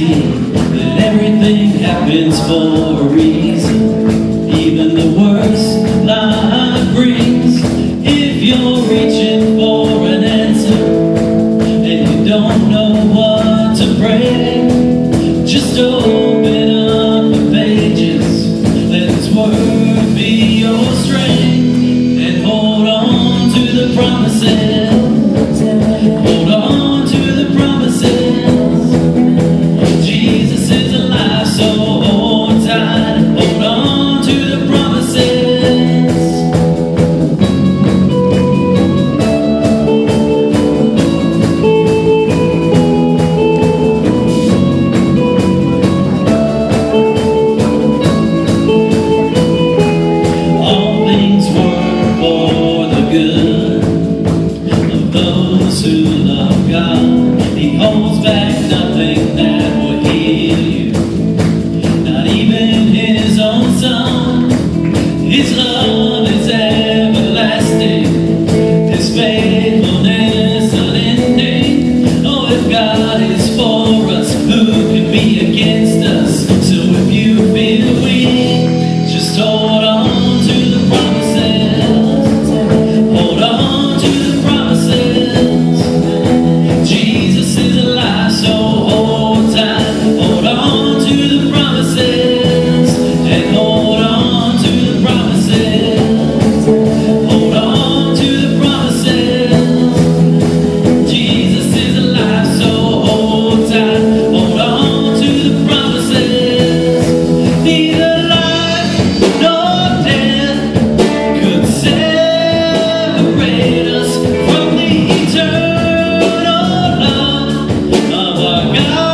see that everything happens for a reason, even the worst life brings. If you're reaching for an answer and you don't know what to pray, just open up the pages, let His word be your strength, and hold on to the promises. 야. I've